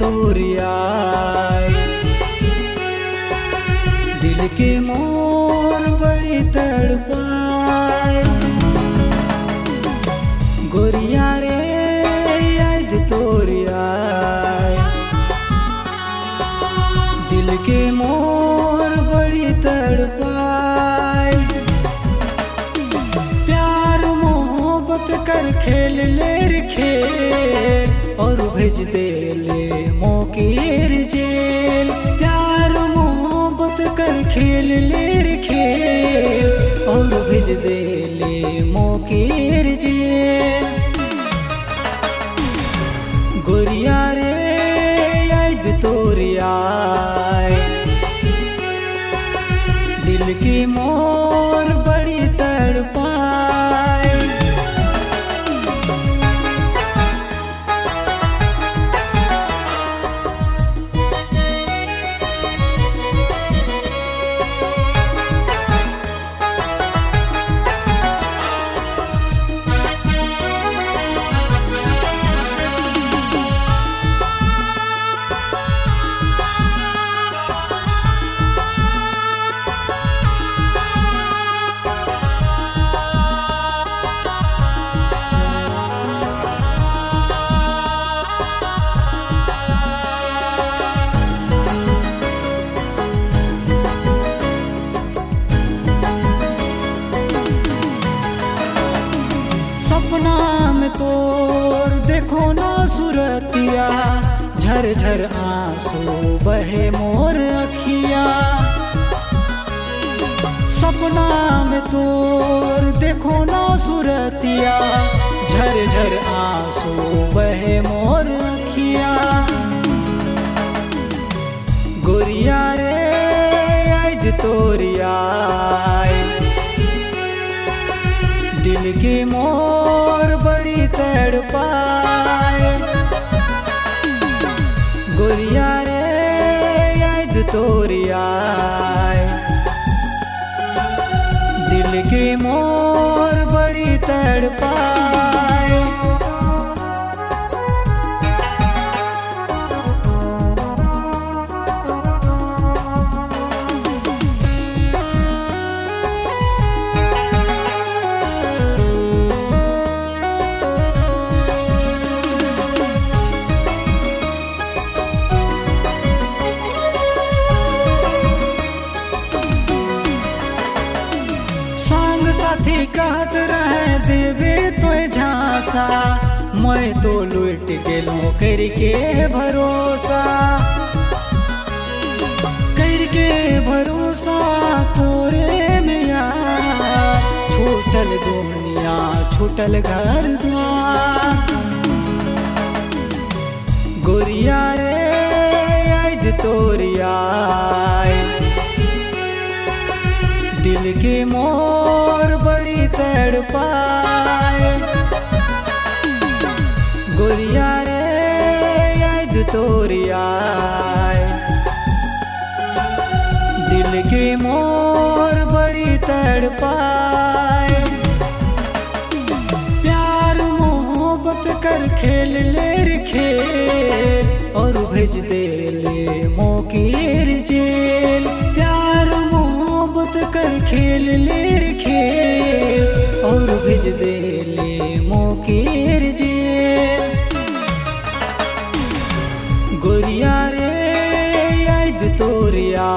तोरिया दिल के मोर बड़ी तड़पाए गोरिया रे याद तोरिया दिल के मोर बड़ी तड़पाए प्यार, मोहब्बत कर खेल ले रे खेल, और भेज दे तोर देखो ना सुरतिया। झर झर आँसू बहे मोर अखिया। सपना में तोर देखो ना सुरतिया। झर झर आँसू बहे मोर अखिया। गोरिया रे आज तोरिया। दिल के मोर गोरिया रे याद तोरिया दिल की मोर बड़ी तड़पाए कहत रहे देवे तो झांसा। मैं तो लुट गेलो करके भरोसा। करके भरोसा तोरे में छूटल दुनिया, छूटल घर द्वार गोरिया रे याद तोरिया। तड़पाए गोरिया रे याद तोरिया दिल की मोर बड़ी तड़पाए। प्यार, मोहब्बत कर खेल ले खेल, और भेज दे ले मोकीर जेल। प्यार, मोहब्बत कर खेल ले खेल और भिज दे ले मोकीर जेल गोरिया रे याद तोरिया।